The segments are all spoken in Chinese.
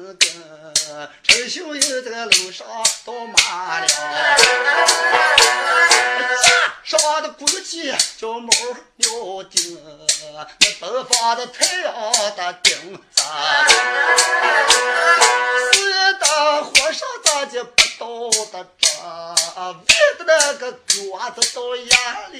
那个陈秀英在楼上倒麻了，上的谷子叫猫尿尽，那北方的太阳它顶子，四大火上咋就不倒得着，为的那个桌子倒压了。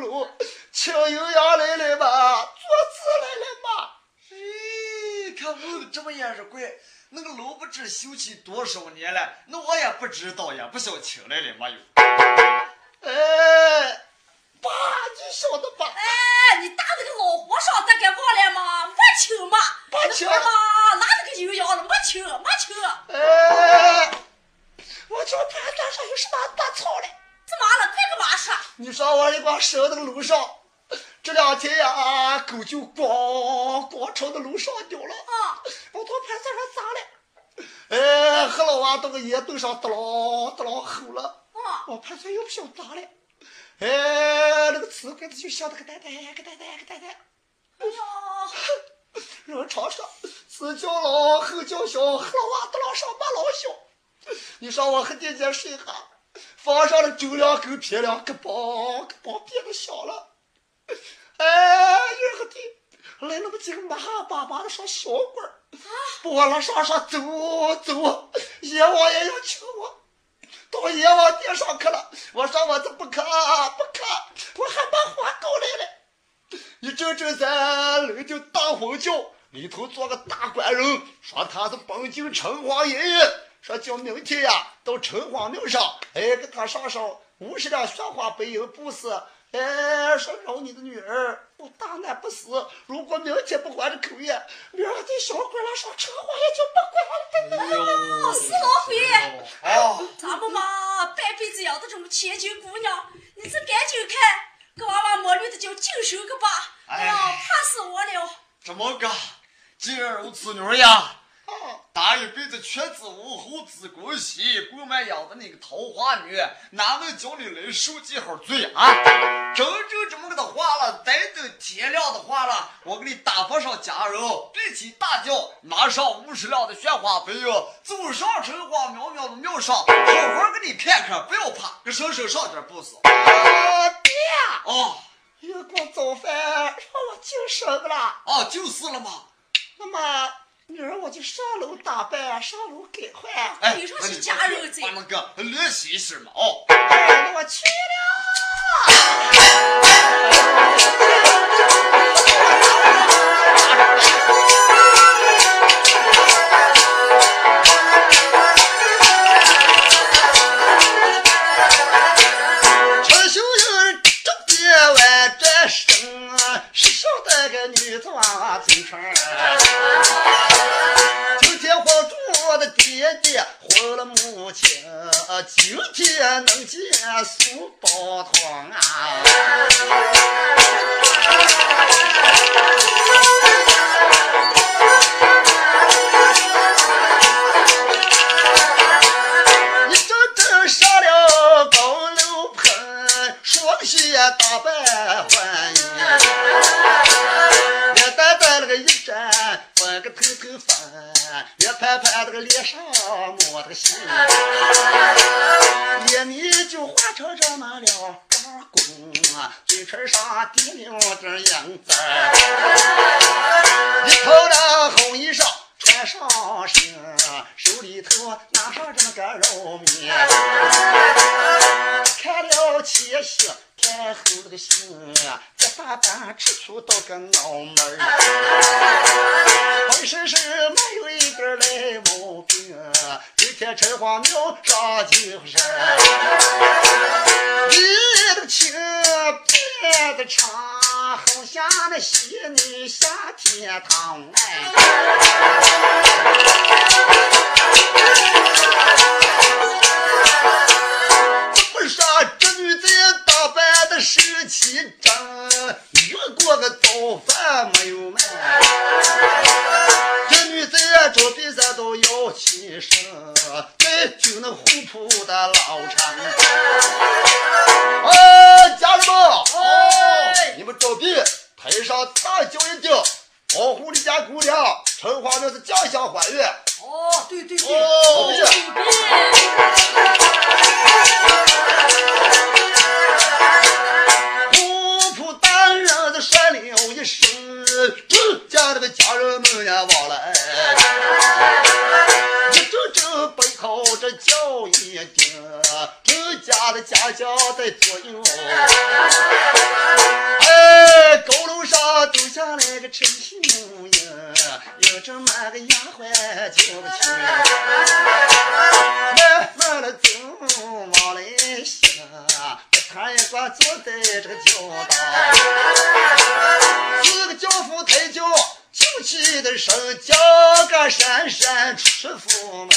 楼，请阴阳来了吧？做事来了吧？咦，看问的这么眼是怪，那个楼不知修起多少年了，那我也不知道呀，不晓请来了没有？哎，爸，你晓得吧？哎，你打那个老和尚咋给忘了吗？没请嘛，没请嘛，哪那个营养了？没请，没请。哎，我叫盘山上有什么大草嘞？怎么了？快个马说。你说我一光生那个楼上。这两天呀，狗就光光朝那楼上掉了。啊！我从盘子上砸了。哎，何老娃到个烟斗上，嘚啷嘚啷吼了。啊！我盘子又不想砸了。哎，那个瓷罐子就响得个呆呆个呆呆个呆呆。哎呀！人常说，子叫老后叫小，何老娃嘚啷上骂老小。你上我和爹爹睡哈，房上的周梁狗皮梁，个梆个梆变得响了。哎，有个地，来那么几个马巴巴的上小官儿，把了上上走走，阎王爷要请我到阎王殿上去了。我说我这不可不可，我还把花搞来了。一阵阵在楼顶大呼叫，里头坐个大官人，说他是本京城隍爷爷，说叫明天呀到城隍庙上，哎给他上上五十两雪花白银布施。哎，说饶你的女儿，我大难不死。如果明天不还这口业，明儿这小鬼拉上车，我也就不管了。哎死老鬼！啊，咱们嘛半辈子养的这么千金姑娘，你这赶紧看，给娃娃摸绿的叫净手个吧。哎呀，怕死我了！怎么个？既然如此，女儿呀。大一辈子却子无后子恭喜，不满养的那个桃花女，哪能叫你来受几号罪啊？真正这么给他画了，再等天亮的话了，我给你打发上家人，对起大轿，拿上五十两的雪花白银，走上城隍庙庙的庙上，好好给你看看，不要怕，给生生上点不死。爹，啊，月光早饭让我精神了。啊，就是了嘛。那么。女儿，我就上楼打扮，上楼改换。哎，你说是家人在。把那个练习是嘛？哦，哎，我去了。爹爹活了母亲，今天能见苏宝堂啊！你真正上了高楼棚，双鞋打扮欢迎，翻。月盘盘那个脸上抹个心，眼眉就画成这么了高弓，嘴唇上滴溜着银子，一头的红衣裳穿上身，手里头拿上这么个肉面，看了七夕。太后这个心啊，这大胆吃醋到个脑门儿，浑身是没有一点来毛病，今天前城隍庙上精神，你的情变得长，好像那仙女下天堂哎。不说这女在打扮的十七正，越过个早饭没有卖。这女子准备咱都要起身，再就那虎扑的老长。哎，家人们，哎你们准备台上大叫一叫，保护你家姑娘，城隍庙是家乡欢悦。哦，对对对，哦对说了一声，只见那个家人们呀往来，一阵阵背后这叫一声，这家的家教在左右。哎，高楼上走下来个陈秀英，有这么个丫鬟叫个去，慢慢的走往来行，他也挂坐在这个轿道，四个轿夫抬轿，酒气的声叫个闪闪出府门。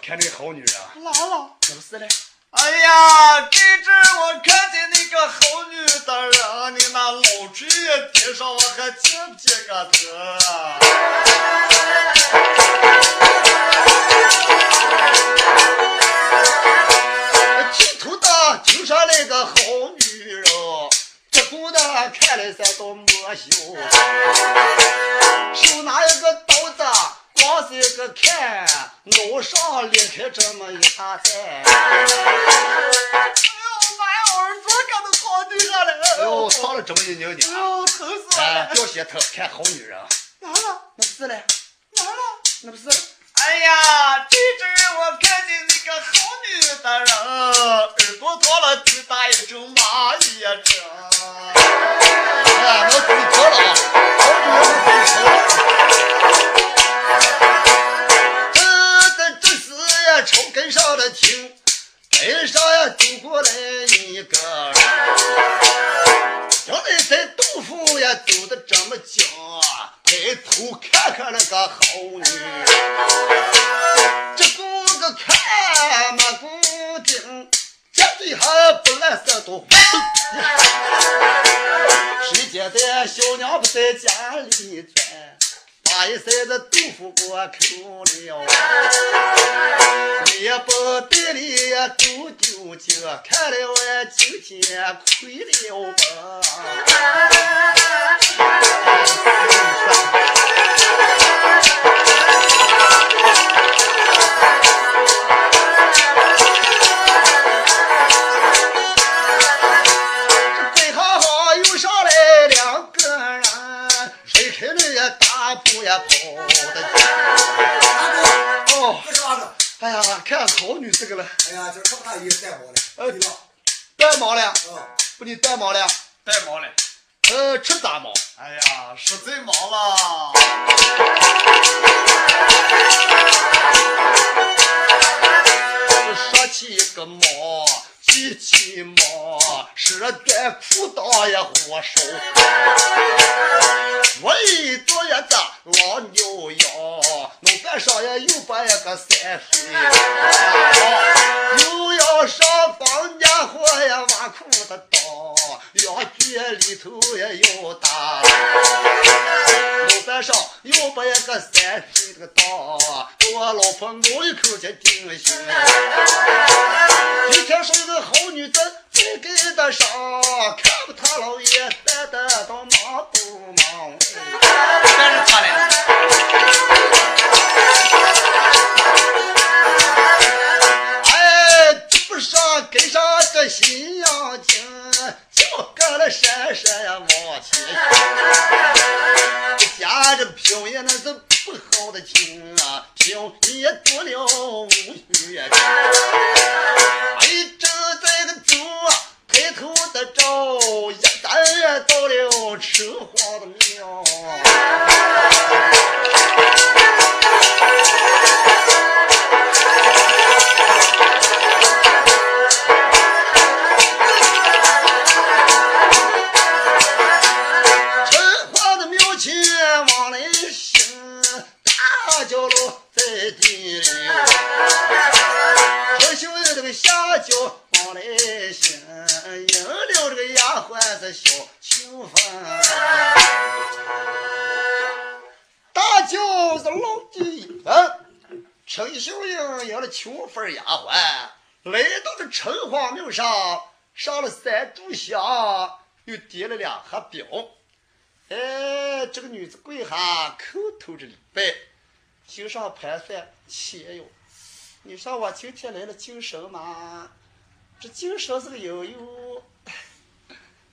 看这个好女人，拉了。怎么死了？哎呀，这阵我看见那个好女的人，你那老锤也贴上，我还见不见个头啊？剃头的就上来个好女人，这姑娘看来咱都没羞，手拿一个刀子，光是一个看，脑上裂开这么一大袋。哎呦妈呀，儿子干的好女人了！哎呦，唱了这么一扭哎扭，呦，疼死了！不要歇头，看好女人，哪了？那不是嘞，哪了？那不是。哎呀，这阵我看见那个好女的人，耳朵脱了巨大一整蚂蚁呀整。哎呀，我嘴脱了啊，好女人我嘴脱了。桥，根上的听，台上呀走过来一个人，原来在杜甫呀走的这么近，抬头看看那个好女人，这顾个看嘛顾盯，这对还不烂色都。谁家的小娘不在家里转，把一塞子豆腐给我扣了，脸不带里丢丢劲，看来我今天亏了吧。我也跑的。哦，是哎呀，看好女这个了。哎呀，这么大衣服带毛了。呃，你老带毛了。嗯，不，你带毛了。带毛了。呃，吃杂毛。哎呀，实在忙了。杀起个毛，几起毛。是短裤裆也活手。我一坐也子老牛腰，弄半上也又把一个三岁，又要上房间活呀，挖裤子裆，羊圈里头也要打，弄半上又把一个三岁这个当，我老婆咬一口才定心。一天说一个好女子再给得上，看不他老爷担得到忙不忙？但是他嘞，哎，不上跟上这心，脚跟了闪闪呀往前行。家这平爷那是不好的情啊，平爷多了无语呀。哎，正在个走啊，抬头的照，一旦到了城隍的庙。这个下脚往来行，迎了这个丫鬟是小秋芬。大轿子老地人，陈秀英迎了秋芬丫鬟，来到这城隍庙上，上了三炷香，又点了两盒饼。哎，这个女子跪下，叩头着礼拜，心上盘算：切哟，你说我今天来了精神吗？这精神是个有哟，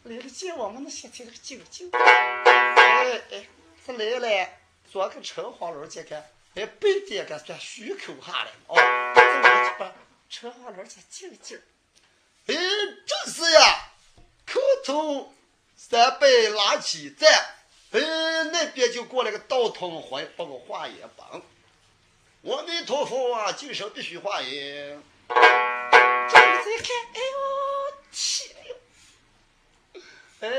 来了见我们那些这个精精。哎哎，这来了，坐个城隍楼这个，哎，背点个算虚口下来哦，这我去把城隍楼再静静。哎，这是呀，叩头三拜拉起站，哎，那边就过来个道通还把我化验帮。阿弥陀佛啊，今生必须化验。这个再看，哎呦，天哟！哎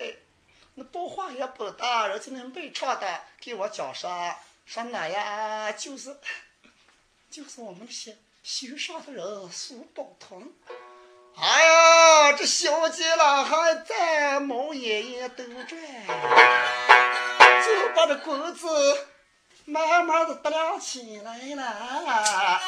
哎，那不化也不大，人家那背唱的给我讲说说哪呀，就是就是我们那些修上的人苏宝同。哎呀，这小姐了还在毛爷爷兜转，就把这棍子慢慢的打量起来了。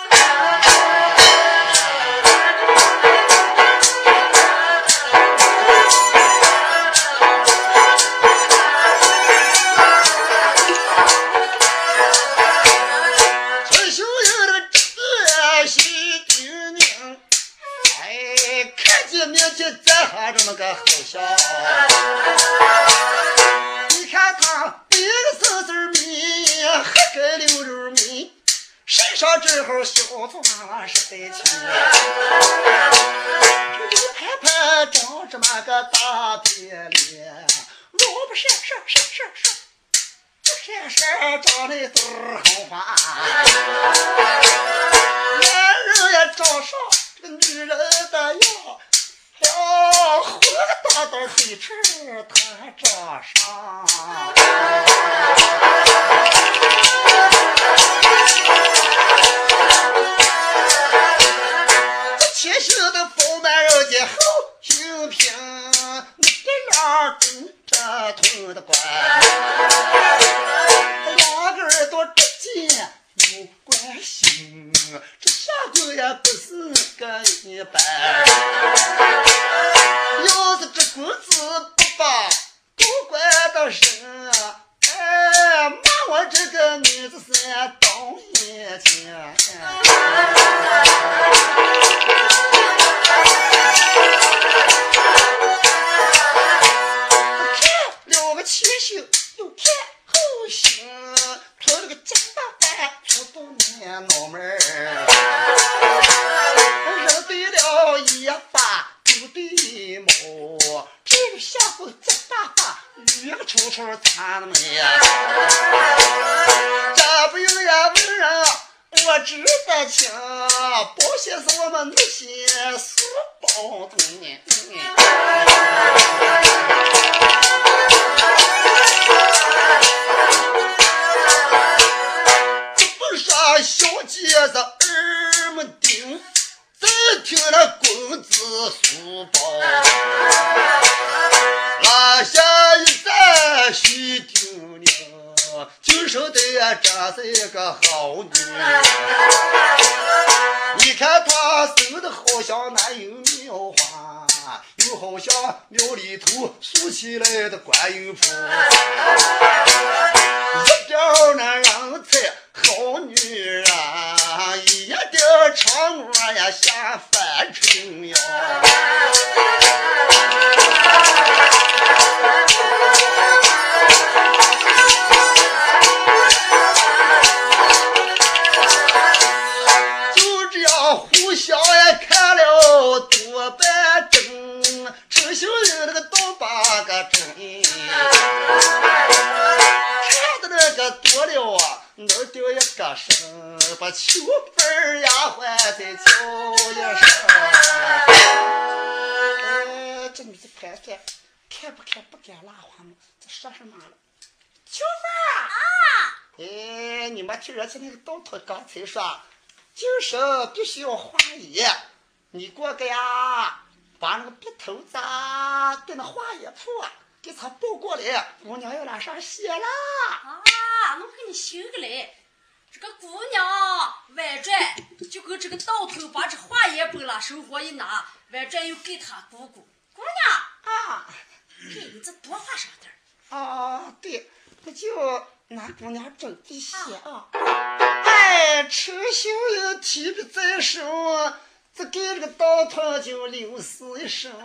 闪长得都好花，男人也照上这个女人的样，呀，活个大大嘴唇他照上。你看她生的好像那有苗花，又好像庙里头竖起来的观音菩萨。一表那人才好女人，一点嫦娥呀下凡尘呀。看不敢拉话吗？这说什么了？秋分啊！哎，你没听人家那个道头刚才说，精神必须要化野，你过个呀，把那个笔头子啊跟那画野铺啊，给他抱过来，姑娘要来上写了。啊，那我给你修个来。这个姑娘外传就跟这个道头把这化验本了，手活一拿，外传又给他姑姑。姑娘，啊给你这多画上点儿。啊，对，不就拿姑娘整的些啊。哎，陈秀英提笔在手，这给这个道头就留诗一声。写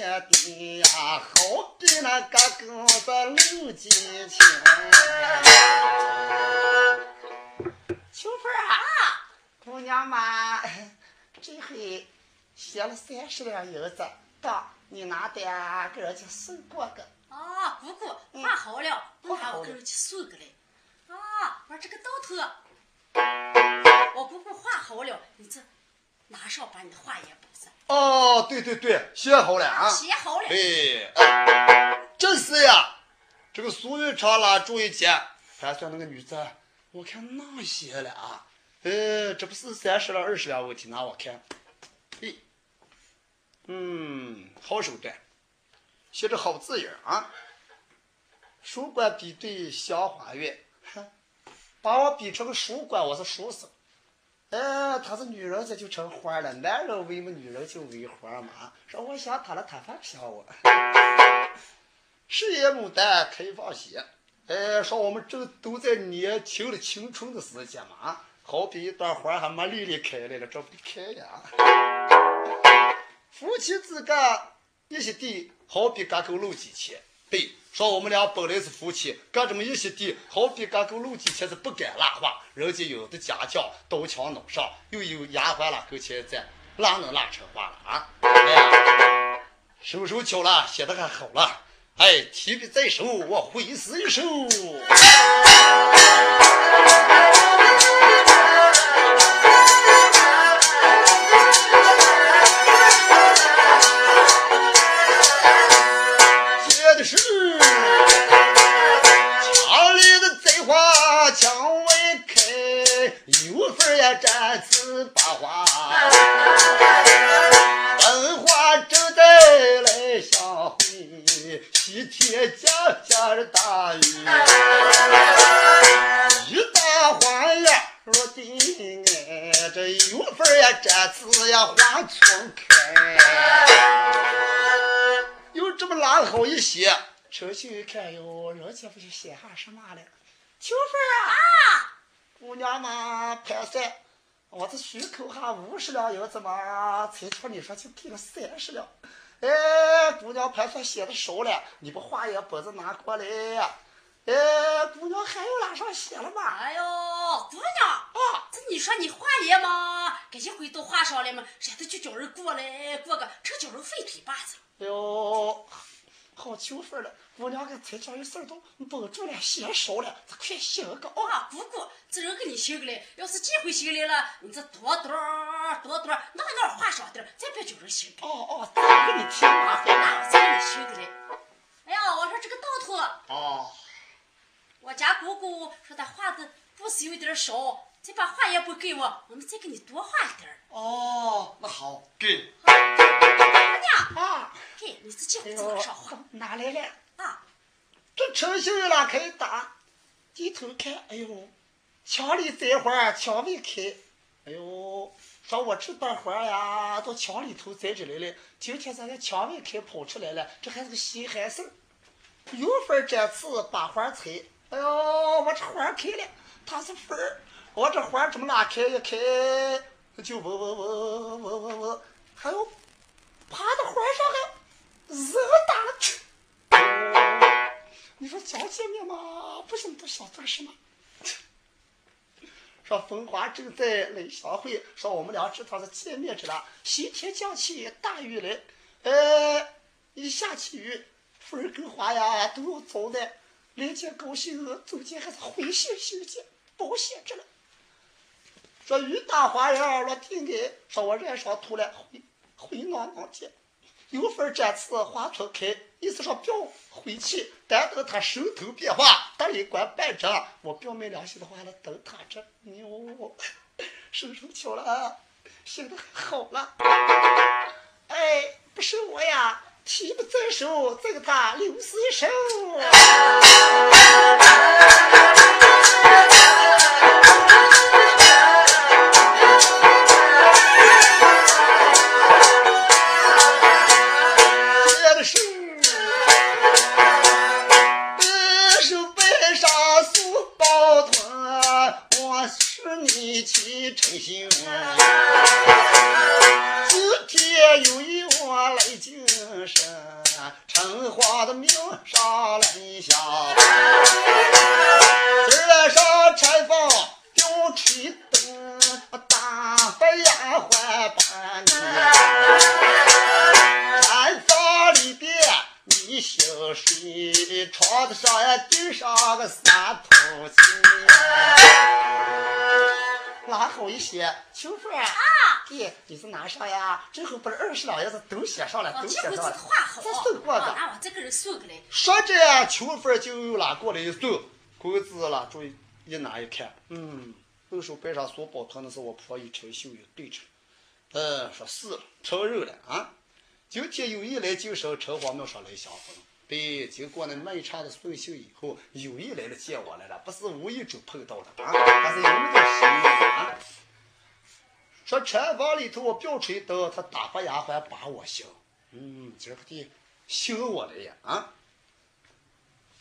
的呀，好比那个根子冷激情。秋芬啊，姑娘嘛，这回写了三十两银子，到你拿点给人家送过个。啊，姑姑画好了，我还要给人家送过来。啊，我这个道头，我姑姑画好了，你这拿上把你的画也补上。哦，对对对，写好了啊。写好了。哎，真是呀，这个苏玉昌拉住一间，盘算那个女子，我看那些了啊？呃，这不是三十两、二十两问题，拿我看。嘿，嗯，好手段，写着好字眼啊。书馆比对香花园，哼，把我比成个书馆，我是书生。哎，她是女人，这就成花了；男人为么，女人就为花嘛。说我想她了，她反想我。事业牡丹开放些，哎，说我们正都在年轻的青春的时间嘛，好比一朵花还没丽丽开来了，这不开呀？夫妻之间一些地，好比嘎狗漏几钱。对，说我们俩本来是夫妻，干这么一些地，好比嘎狗漏几钱是不敢拉话。人家有的家教刀枪弄上，又有丫鬟了跟前在，哪能拉成话了啊？哎呀，手手巧了，写的还好了。哎，提笔在手，我挥诗一首。展翅把花，本花正在来相会，西天降下了大雨，一大花呀落地哎，这有份呀展翅呀花丛开。又这么拉好一些，出去一看哟，人家不就写下什么了？秋分啊，姑娘嘛盘算，我这许口还五十两银子嘛，才瞧你说就给了三十两。哎，姑娘盘算写的熟了，你把画页本子拿过来。哎，姑娘还有哪上写了吗？哎呦，姑娘啊，这你说你画页吗？这一回都画上了嘛？人家就叫人过来过个，这叫人废腿把子。哎呦。好求分了，姑娘跟才讲有事儿都绷住了，写熟了，咱快写个啊！姑姑，这人给你写个嘞，要是这回写来了，你这多多多多哪哪画上点，再别叫人写哦哦，再给你添麻烦，再给你写个嘞。哎呀，我说这个道头哦，我家姑姑说她画的不是有点少，再把画也不给我，我们再给你多画一点。哦，那好，给。姑娘啊。你自己会怎么说话？哪来了？啊！这陈秀玉拉开打，低头看，哎呦，墙里栽花，墙外开。哎呦，说我这朵花呀，到墙里头栽着来了。今天咱在墙外开跑出来了，这还是个稀罕事儿。有分这次把花采。哎呦，我这花开了，它是分儿。我这花怎么拉开一开，就嗡嗡嗡嗡嗡嗡嗡，还有爬到花上还。人打了去，你说早见面嘛，不行都想这个什么？说风华正在来相会，说我们俩这趟是见面去了。西天降起大雨来，呃，一下起雨，风儿跟花呀都要走的。来见高兴，走见还是欢喜相见，保险着了。说雨打花呀落地爱，说我染上土了，回回暖暖见。有份展翅花初开，意思说表回去，等等他手头变化，他一关半着。我表妹良心的话了，等他这牛手手巧了，啊，现在好了。哎，不是我呀，提不在手，在给他留死一手。拉好一些，秋凤啊，弟，你是拿上呀？最后把二十两银子都写上了，都写上了。这送过的，那我再给人送过来。说着，秋凤就又拿过来一送，工资了，注意一拿一看，嗯，右手背上所包团的是我婆姨陈秀玉，对着，嗯，说是承认了啊。今天有意来就上城隍庙上来相逢。对，经过那卖茶的送信以后，有意来了见我来了，不是无意中碰到的啊，还是有点心意啊。说柴房里头我表吹灯，他打发丫鬟把我醒。嗯，今儿个的醒我了呀啊！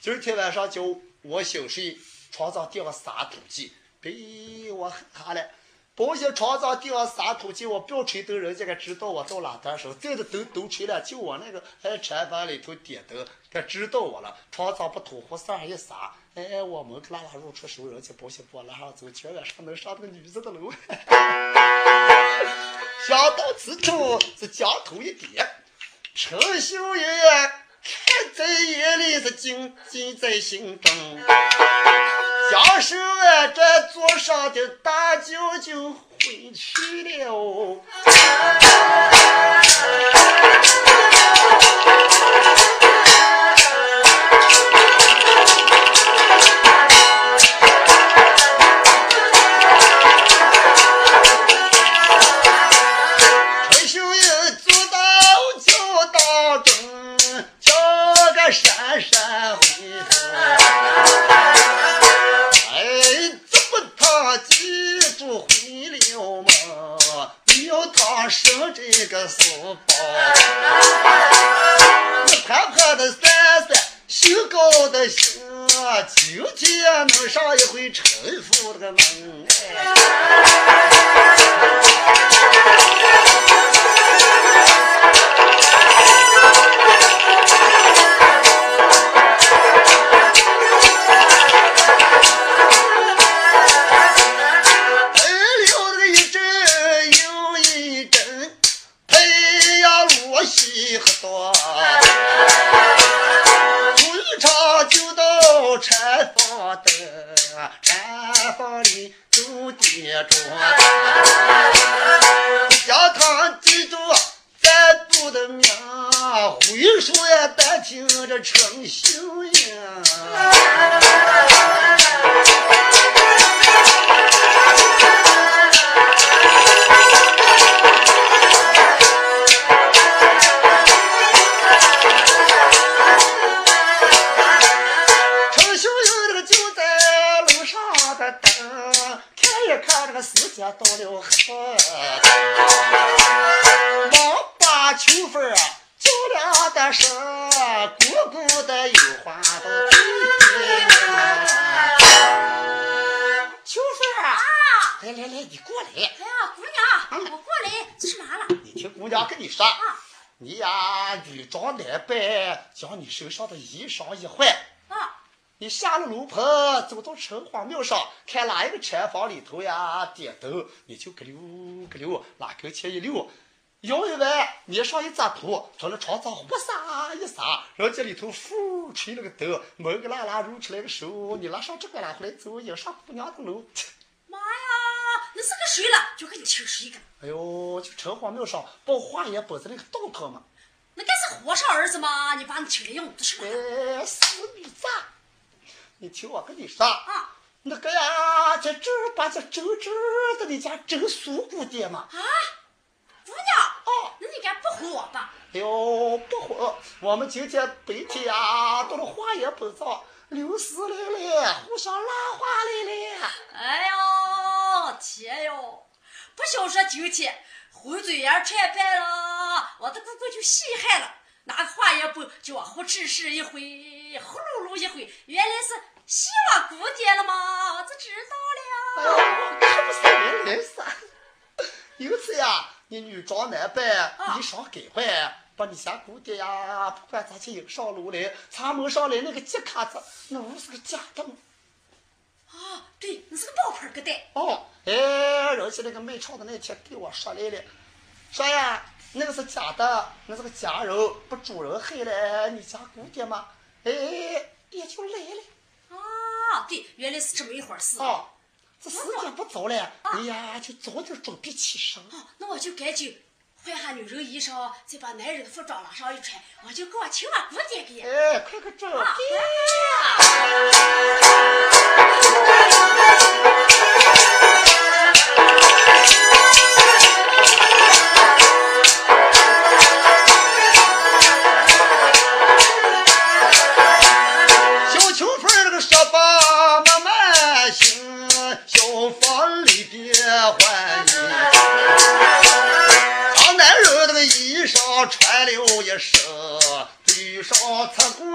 今儿天晚上叫我醒睡，床上垫个沙土鸡，被我哈了。保险床上钉三土鸡，我不要吹灯，人家该知道我到哪单时候。这个灯都吹了，就我那个在柴房里头点灯，该知道我了。床上不吐，胡上一撒，哎，我们拉拉入出手，人家保险不拉上走，今晚上能上那个女子的楼。想到此处，是将头一点，陈秀玉看在眼里，是紧记在心中。将手按在桌上的大舅舅回去了。the light. 府的门。身上的衣裳一换，啊！你下了楼棚，走到城隍庙上，看哪一个柴房里头呀，点灯，你就咯溜咯溜，哪跟前一溜，摇一弯，捏上一扎土，从那床上呼撒一撒，人家里头呼吹了个灯，门个拉拉揉出来个手，你拉上这个拉回来走，迎上姑娘的楼。妈呀，那是个谁了？就跟你请谁一个？哎呦，就城隍庙上报化验本子那个道堂嘛。那该是和尚儿子吗？你把你请来用的是哎，死女子，你听我跟你说啊，那个呀，这正儿八经正直的你家正苏姑爹嘛。啊，姑娘，哦，那你该不哄我吧？哎呦，不哄，我们今天白天呀，到了化验本上，刘四来了，互相拉话来了。哎呦，天哟，不消说今天。红嘴眼拆败了，我的哥哥就稀罕了，拿个话也不就往后指示一回，呼噜噜一回，原来是希望姑爹了吗？我就知道了。哎可不是人来是。有次呀，你女装男扮，衣裳改换，把你家姑爹呀，不管咋去迎上楼来，擦门上来那个吉卡子，那屋是个假的吗？啊，对，那是个爆盆儿的。哦，哎，人家那个卖唱的那天给我说来了，说呀，那个是假的，那是个假人，不主人害了你家姑爹吗？哎，也就来了。啊，对，原来是这么一回事。哦，这时间不早了，哎呀，就早点准备起身。哦，那我就赶紧换下女人衣裳，再把男人的服装拉上一穿，我就给我请我姑爹给。哎，快快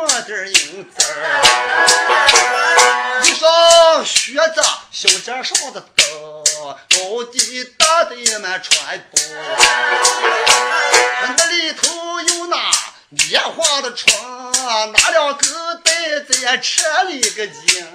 擦过点银子儿，衣裳靴子小尖上的灯，高低大的满穿过，那里头有那棉花的床，拿两个袋子也扯了个筋。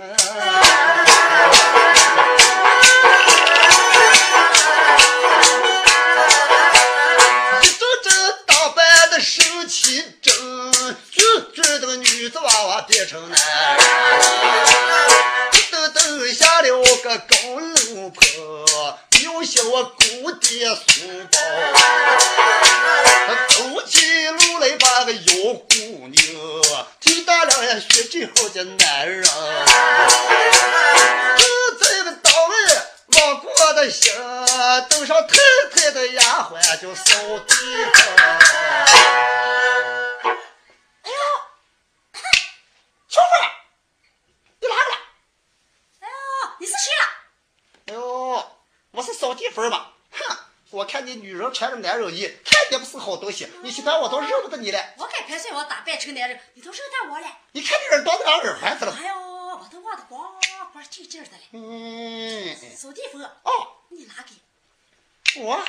分吧。哼，我看你女人穿着男人衣，看也不是好东西。你喜欢我都认不得你了。我该盘算我打扮成男人，你都认得我了。你看你耳朵都让耳环子了。哎呦，我的咣咣就劲儿的了。嗯，扫地风，哦，你拿给。我，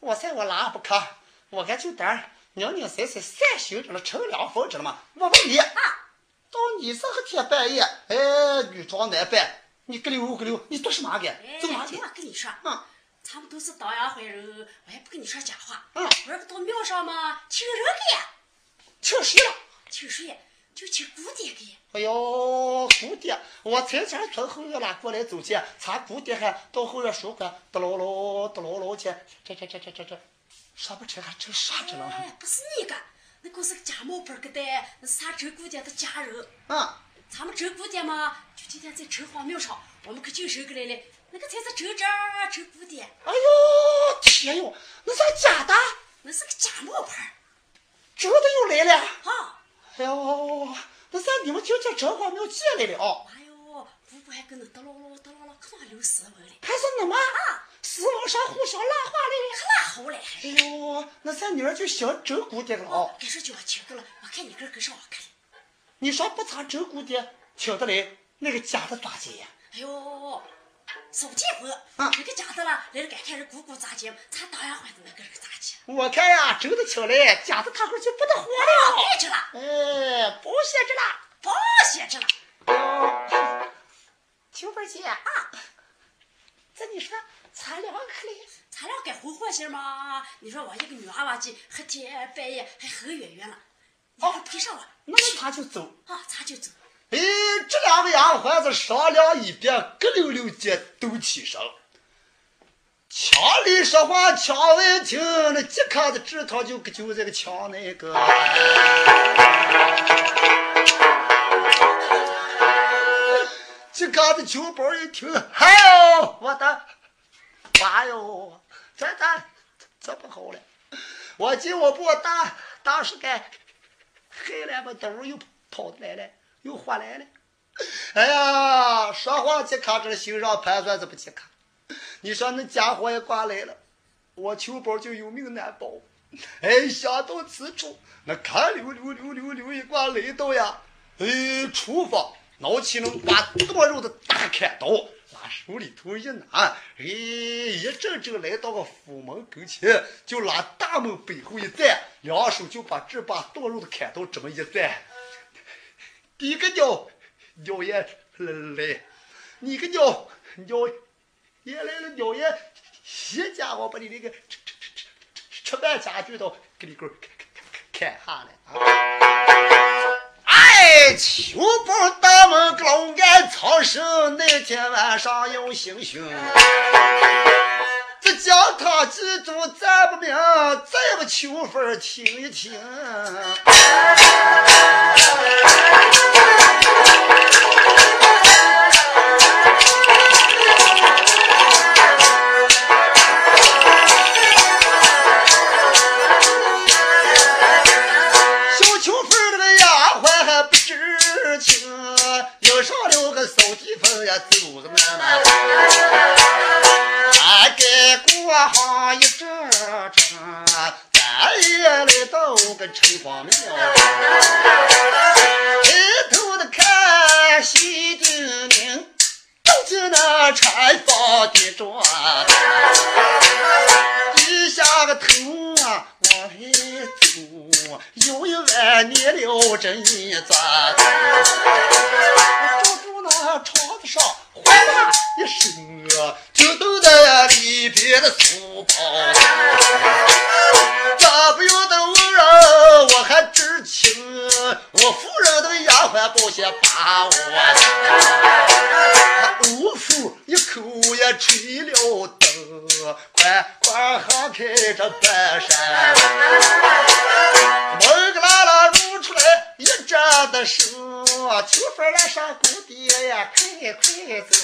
我在我拿不可，我看就点扭扭塞塞三休着了，乘凉风知道吗？我问你，到你这个天半夜，哎，女装男扮，你个溜个溜，你做什么个？哎，走哪去？我跟你说，嗯，咱们都是当阳坏人，我也不跟你说假话。嗯我这不到庙上吗？请人给，请谁了？请谁？就请姑爹给。哎呦，姑爹，我才前从后院拉过来走去，咱姑爹还到后院书馆，嘟噜噜嘟噜噜去，这这这这这这，说不成还成啥子了？哎，不是你个，那个是个家毛本儿个的，那是咱周姑爹的家人。嗯，咱们周姑爹嘛，就今天在城隍庙上，我们可就收过来了。那个才是周侄儿，周姑爹，哎呦天哟，那是假的，那是个假冒牌儿真的又来了。啊！哎呦，那在你们就叫城隍庙进来了啊，哎呦，姑姑还跟那叨唠唠叨唠唠，可哪有斯文嘞？还是你们死亡上互相拉话可嘞。哪好嘞？哎呦，那咱女儿就想真姑爹了啊。该说就要请到了，我看你个跟上我看。你说不查真姑爹请得来，那个假的咋接呀？哎呦，扫地风，啊那个家的了，来了该看人姑姑咋接，咱当然会的那个人咋接。我看呀，真的巧嘞，假的他会就不得活啊，了。别去了，哎，保险着了。保险着了。秋芬姐啊，这你说咱两个嘞？咱俩该混和些嘛？你说我一个女娃娃鸡，黑天半夜还很远远了，你还陪上我那么他就走。啊？咱就走。哎，这两个丫鬟子商量一遍，咯溜溜间都起身。墙里说话，墙外听，那即刻的指头就就这个墙那个。这嘎子酒包一听，哎呦，我的，妈哟，这这这不好了！我进我不大大师该黑了把兜又跑来了，又回来了。哎呀，说话去看这心上盘算，这不去看。你说那家伙也挂来了，我求宝就有命难保。哎，想到此处，那看溜溜溜溜溜一挂来到呀，哎，厨房拿起那刮剁肉的大砍刀，拿手里头一拿，哎，一阵阵来到个府门跟前，就拉大门背后一站，两手就把这把剁肉的砍刀这么一攥，第一个鸟鸟爷来，你个鸟鸟爷来了，鸟爷一家伙把你那个吃吃吃吃吃吃饭家具都给你给我砍砍下来啊！哎，秋风大门老安藏身，那天晚上有行凶。这将他记住咱不明，再不秋风听一听。个扫地风呀，走个慢慢。俺该过上一阵程，咱也来到个城隍庙，抬头的看西顶顶，走进那柴房的庄。低下个头啊，往里走，有一碗捏了这一钻，照住床子上哗啦一声啊，就抖在里边的书包。这不由得我人我还知情，我夫人的丫鬟保险把我。呜呼一口也吹了灯，快快喊开这半扇。门个啦啦露出来一阵的声，秋风来上姑爹呀，快快走！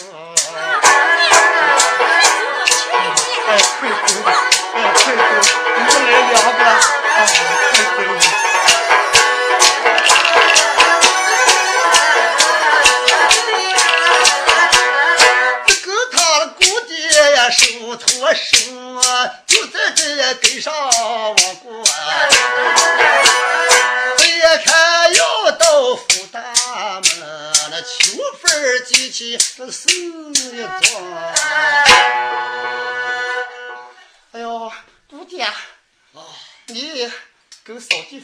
哎，快走！哎，快走！你们来两个，哎，快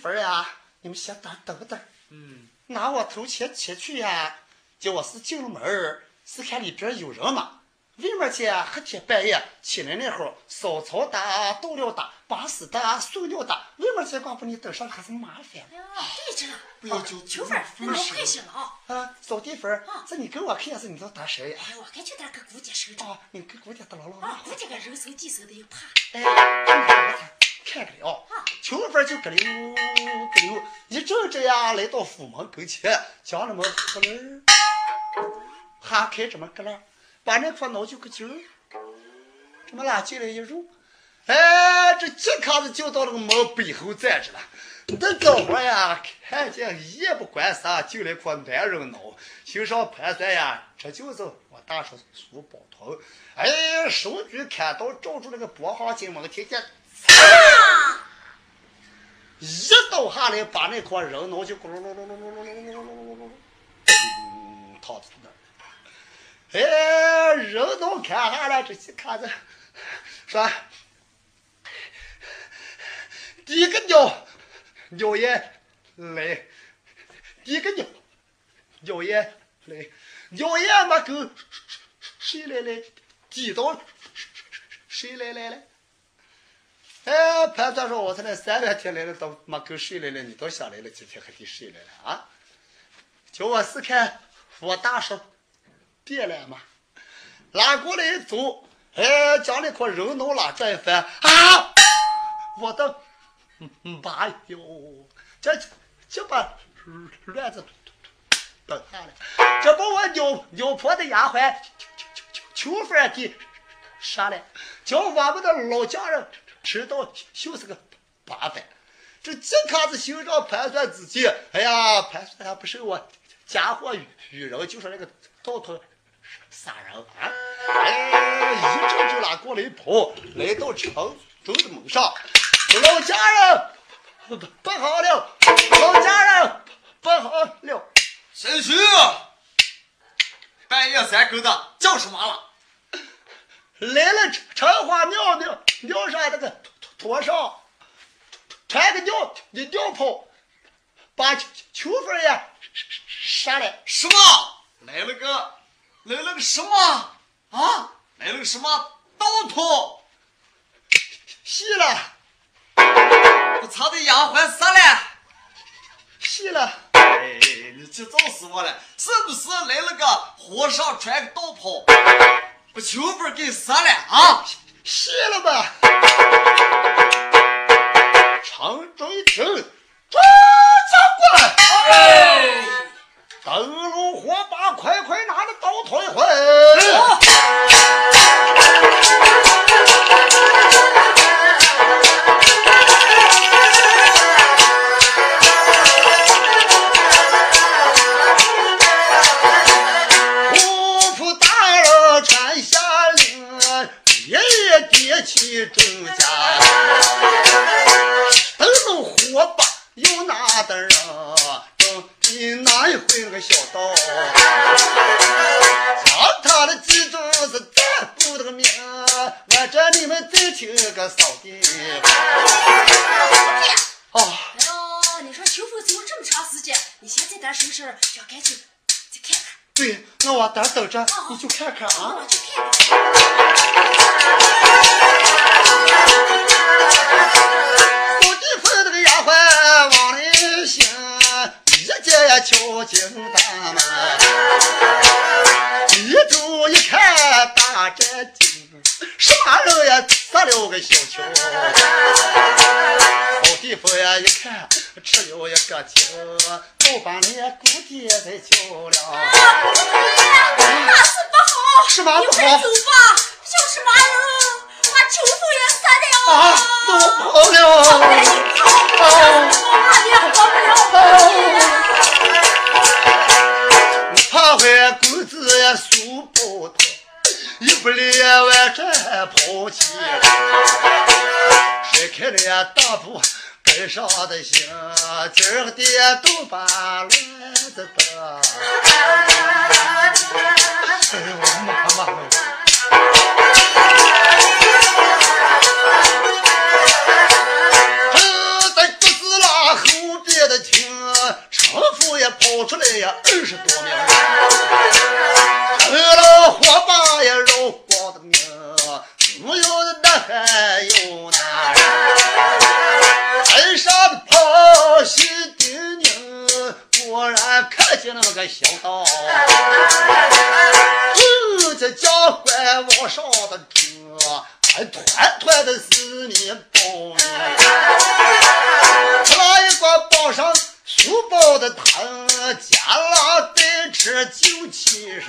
分呀，你们先等等等。嗯，拿我头前前去呀，叫我是进了门儿，是看里边有人吗？外面去黑天半夜起来那会儿，扫草打、倒料打、把屎打、塑料打，外面去光把你等上还是麻烦。哎呀，对着呢。不要就秋芬，那我开心了啊！啊，扫地分儿，这你跟我看是你都打谁？哎，我感觉点跟姑姐手着。哦，你跟姑姐打牢牢。啊，姑姐个人手地手的又怕。哎，看看了啊！秋芬就咯溜咯溜，一阵这样来到府门跟前，将那么咯楞，哈开这么咯楞。把那块脑就个揪，这么拉进来一入，哎，这几卡子就到那个门背后站着了。那哥们呀，看见也不关杀，就来块男人脑，心上盘算呀，这就是我大叔苏宝通。哎，手举砍刀，照住那个脖行进门，听见，一刀下来，把那块人脑就咕噜噜噜噜噜噜噜噜噜噜噜噜噜，嗯，躺在那。哎，人都看下来，这些看着，说，第一个鸟，鸟爷来，第一个鸟，鸟爷来，鸟爷没狗，谁来来？地道，谁来来了？哎，盘算说，我才来三两天来了，都没狗谁来了？你都想来了几天，还得谁来了啊？叫我是看我大叔。别了嘛，拉过来一走，哎，将那块人脑拉转翻啊！我的妈哟，这这把乱子都下了，这把我牛牛婆的丫鬟秋芬给杀了，叫我们的老家人迟到就是个八百。这这卡子心上盘算自己，哎呀，盘算还不是我家伙与人，就说那个道头。杀人啊！哎，一阵就拉过来一跑，来到城中的门上。老家人，不好了！老家人，不好了！谁去？半夜三更的，叫什么了？来了，陈花庙庙庙上那个拖上，穿个尿的尿泡，把秋芬也杀了。什么？来了个。来了个什么啊？来了个什么刀头？死了！我操的丫鬟死了！死了！哎，你这揍死我了！是不是来了个和尚穿个道袍，把秋分给杀了啊？谢了吧！长州一听，抓长官！哎。灯笼火把，快快拿着刀退回！对，那我等等着，你就看看啊。我去看扫地妇那个丫鬟往里行。一见呀，敲进大门，一走一看大宅厅，什么人呀？杀了个小秋。媳妇呀，一看吃了一个酒，早半年姑爹在酒了。大事不好，不好？你快走吧，就是嘛人，把酒疯也散的要。走不了，走不了，我里跑不了？不，不这抛弃，甩开了呀大步。身上的心，今儿个爹都把乱子打。哎呦妈妈！正在肚子拉后边的听，丈夫也跑出来呀，二十多名。成了火把呀，肉光的命，没有的那还有小道。嗯，这家官往上的车，还团团的四面包面。他那一个包上书包的藤，家郎带吃酒起身。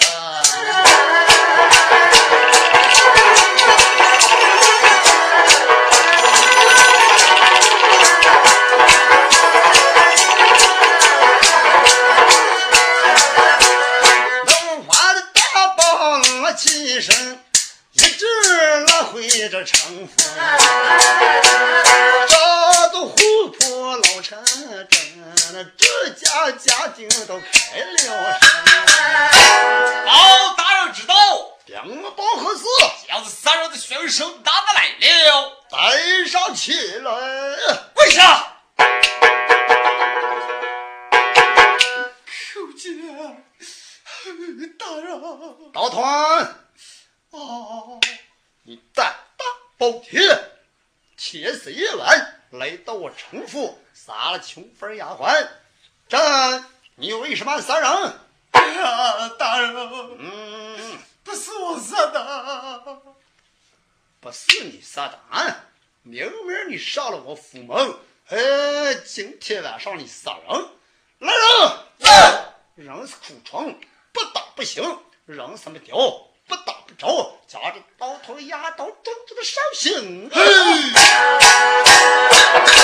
到我城府，杀了穷妇丫鬟，这你为什么杀人？哎呀，大人，嗯，不是我杀的。不是你杀的，啊，明明你杀了我父门，哎，今天晚上你杀人，来人！人是苦虫，不打不行；人什么雕，不打不着。夹着刀头压刀中子的伤心。五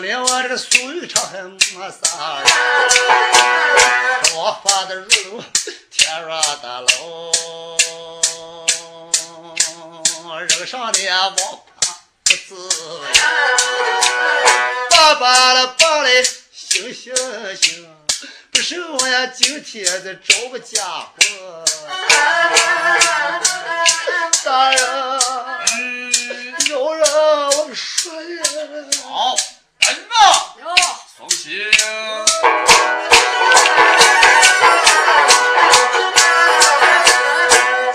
连我这个苏玉昌还没啥人，我发的如天上的楼，人上的王八不自爸爸了爸嘞，行行行，不是我呀，今天再找个家伙，大人，有人我说呀。好，行。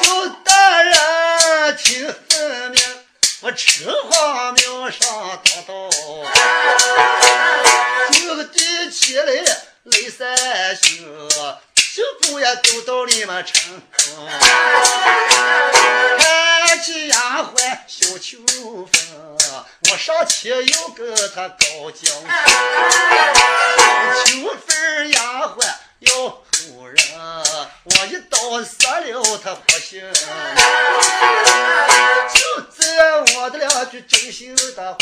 就大人听分明，我吃花庙上大道，这个地起来雷三星，手不也都到你们城小秋风，我上前要个他高脚，秋风丫鬟要夫人，我一刀杀了他不行。就这我的两句真心的话，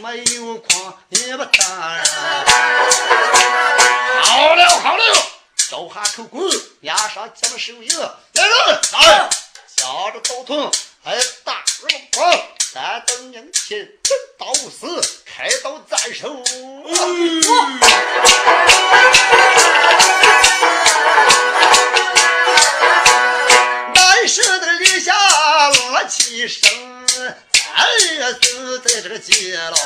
没有狂也不当然。好了好了，招下口供，押上咱们手印。来人，来，夹着刀筒，哎，大肉棒，三等年前真刀死，开刀斩首。难舍的立下落起身，咱也是在这个监牢，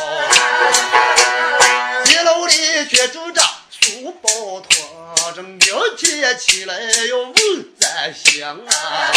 监牢里却住着书包托着明天起来要问咱乡啊。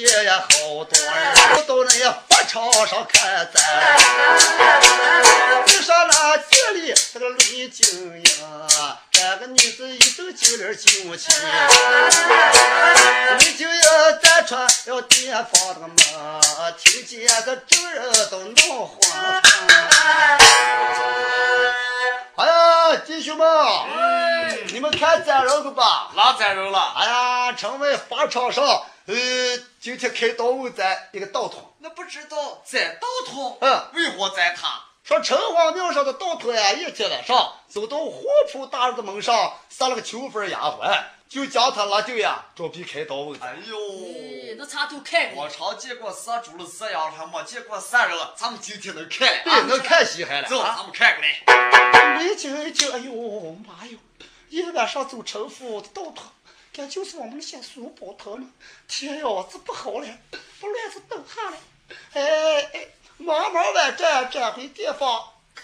也跟前呀，好多人到那呀法场上看咱，就上那街里这个李金呀，这个女子一走进来进去，李金呀咱穿了店房的门，听见这众人都闹哄哄。哎呀，弟兄们，你们看咱人个吧？哪咱人了？哎呀，城外法场上，呃，今天开刀问在一个道童，那不知道在道童，嗯为何在他？说城隍庙上的道童呀，一天晚上走到虎扑大人的门上，杀了个囚犯丫鬟，就将他拉进呀，准备开刀问咱。哎呦，哎，那咱都开我了，常见过杀猪了、杀羊了，还没见过杀人。咱们今天能看了对，啊！能看稀罕了。走，啊咱们看过来。我一听一听，哎呦妈哟！一晚上走城府的道童，这就是我们的小苏宝头呢。天哟，这不好了，不乱子等下了。哎哎，忙忙完转转回地方，哥，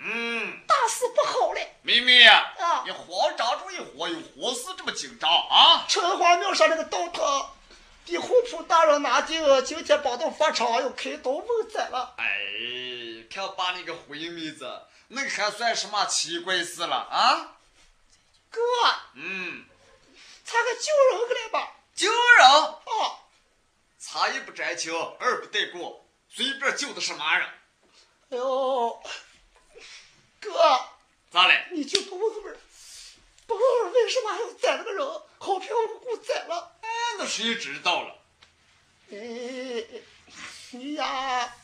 嗯，大事不好了！妹妹呀，啊你慌张着一慌有何事这么紧张啊？城隍庙上那个道童，被虎扑大人拿定，今天帮到法场要开刀问斩了。哎，看把你个灰妹子，那还算什么奇怪事了啊？哥，嗯，查个救人个来吧。救人，啊，擦一不沾情，二不带过，随便救的什么人？哎呦，哥，咋嘞？你就不问问，不问问为什么还要宰那个人，好平无故宰了？哎，那谁知道了？哎，你呀，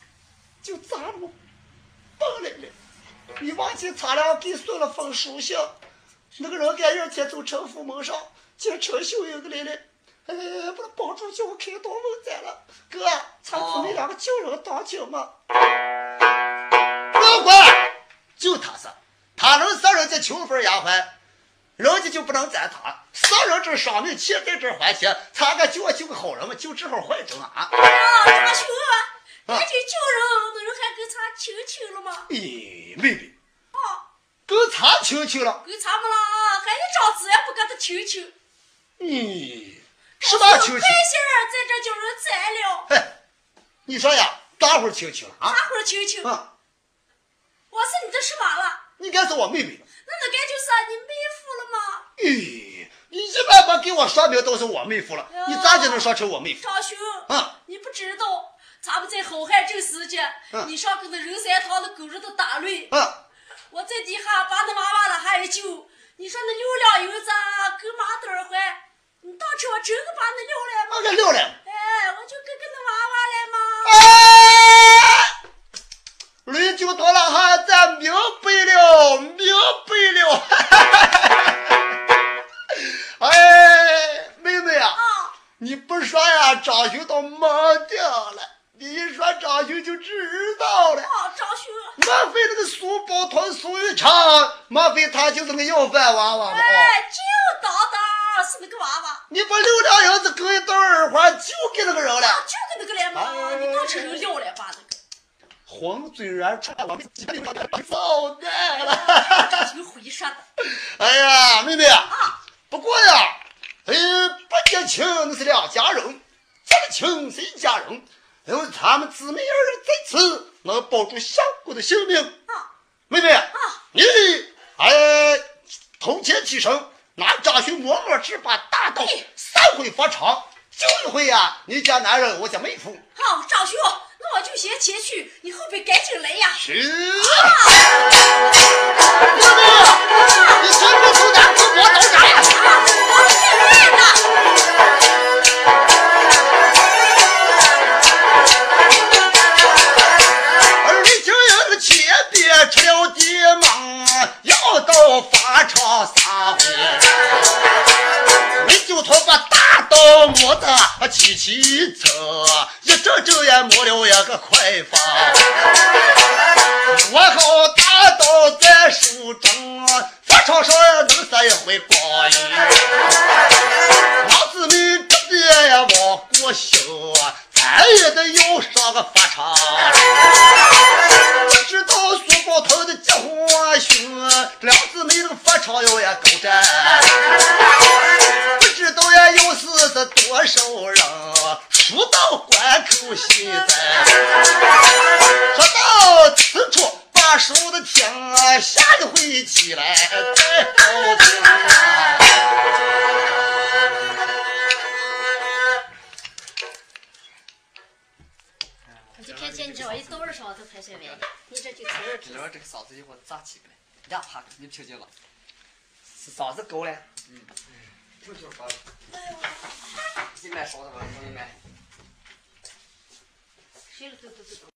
就咋那么笨来了？你忘记擦了给送了封书信，那个人赶明天走城府门上，见陈秀英个来了，哎，把他帮助叫我开刀问斩了。哥，咱姊妹两个救人当亲吗。不要管，就他是，他能杀人家秋分丫鬟，人家就不能斩他。杀人这伤命，钱在这还钱，他敢救我救个好人嘛？就这号坏人啊！哎呀，大兄啊，赶紧救人，那人还跟他亲亲了吗？咦，妹妹，啊，跟他亲亲了？跟他们了啊，还一张嘴也不跟他亲亲。你，什么亲亲？百姓儿在这叫人宰了。嘿，你说呀，大伙儿亲亲了啊？大伙儿亲亲。啊，我是你的什么了？你该是我妹妹了。那那该就是你妹夫了吗？咦，你一般般给我说明都是我妹夫了，呀你咋就能说成我妹夫？张兄，啊你不知道，咱们在好汉这时间，嗯你上跟那人三堂的狗日的打擂，啊，我在底下把那娃娃了还一救，你说那六两银子够马灯儿还？你当初我真个把那撂来吗？我给撂了。哎，我就跟跟那娃娃来嘛。哎，驴就到了哈，咱明白了，明白了。哎，妹妹啊，啊，你不说呀，张兄都懵掉了。你一说张兄就知道了。啊，张兄，莫非那个苏宝同、苏玉昌，莫非他就是那个要饭娃娃吗？哦，哎，就当当是那个娃娃，你把六两银子跟一对耳环，就给那个人了。就给那个人嘛，哎你当成人撂来把那个，黄嘴软串，我们家里糟蛋了。就回说的。哎呀，妹妹啊，啊，不过呀，哎，不结亲那是两家人，结了亲是一家人。因为他们姊妹二人在此能保住相公的性命。啊，妹妹，你哎，头前起身，拿张勋摸摸这把大刀，三回发长，就一回呀！你家男人，我家妹夫。好，张兄，那我就先前去，你后边赶紧来呀。去！妹妹，你先别走哪，给我刀斩！啊，我是来的。到法场撒回。李九头把大刀磨得齐齐走，一阵阵也磨了一个快法。我好大刀在手中，法场上能杀一回光阴。老子们这边呀往过修，咱也得要上个法场。知道苏宝头的结婚凶，两姊妹那个法场要也高战。不知道呀，又是这多少人，输到关口西在。说到此处，把手的天啊，下一回起来再高兴啊。我就看见你这玩意多少上都拍出来，你这就这这个嗓子一会儿咋起来？呀，他你听见了？是嗓子够了。嗯，就就是说，你买烧的吧，兄弟们。谁了？走走走走。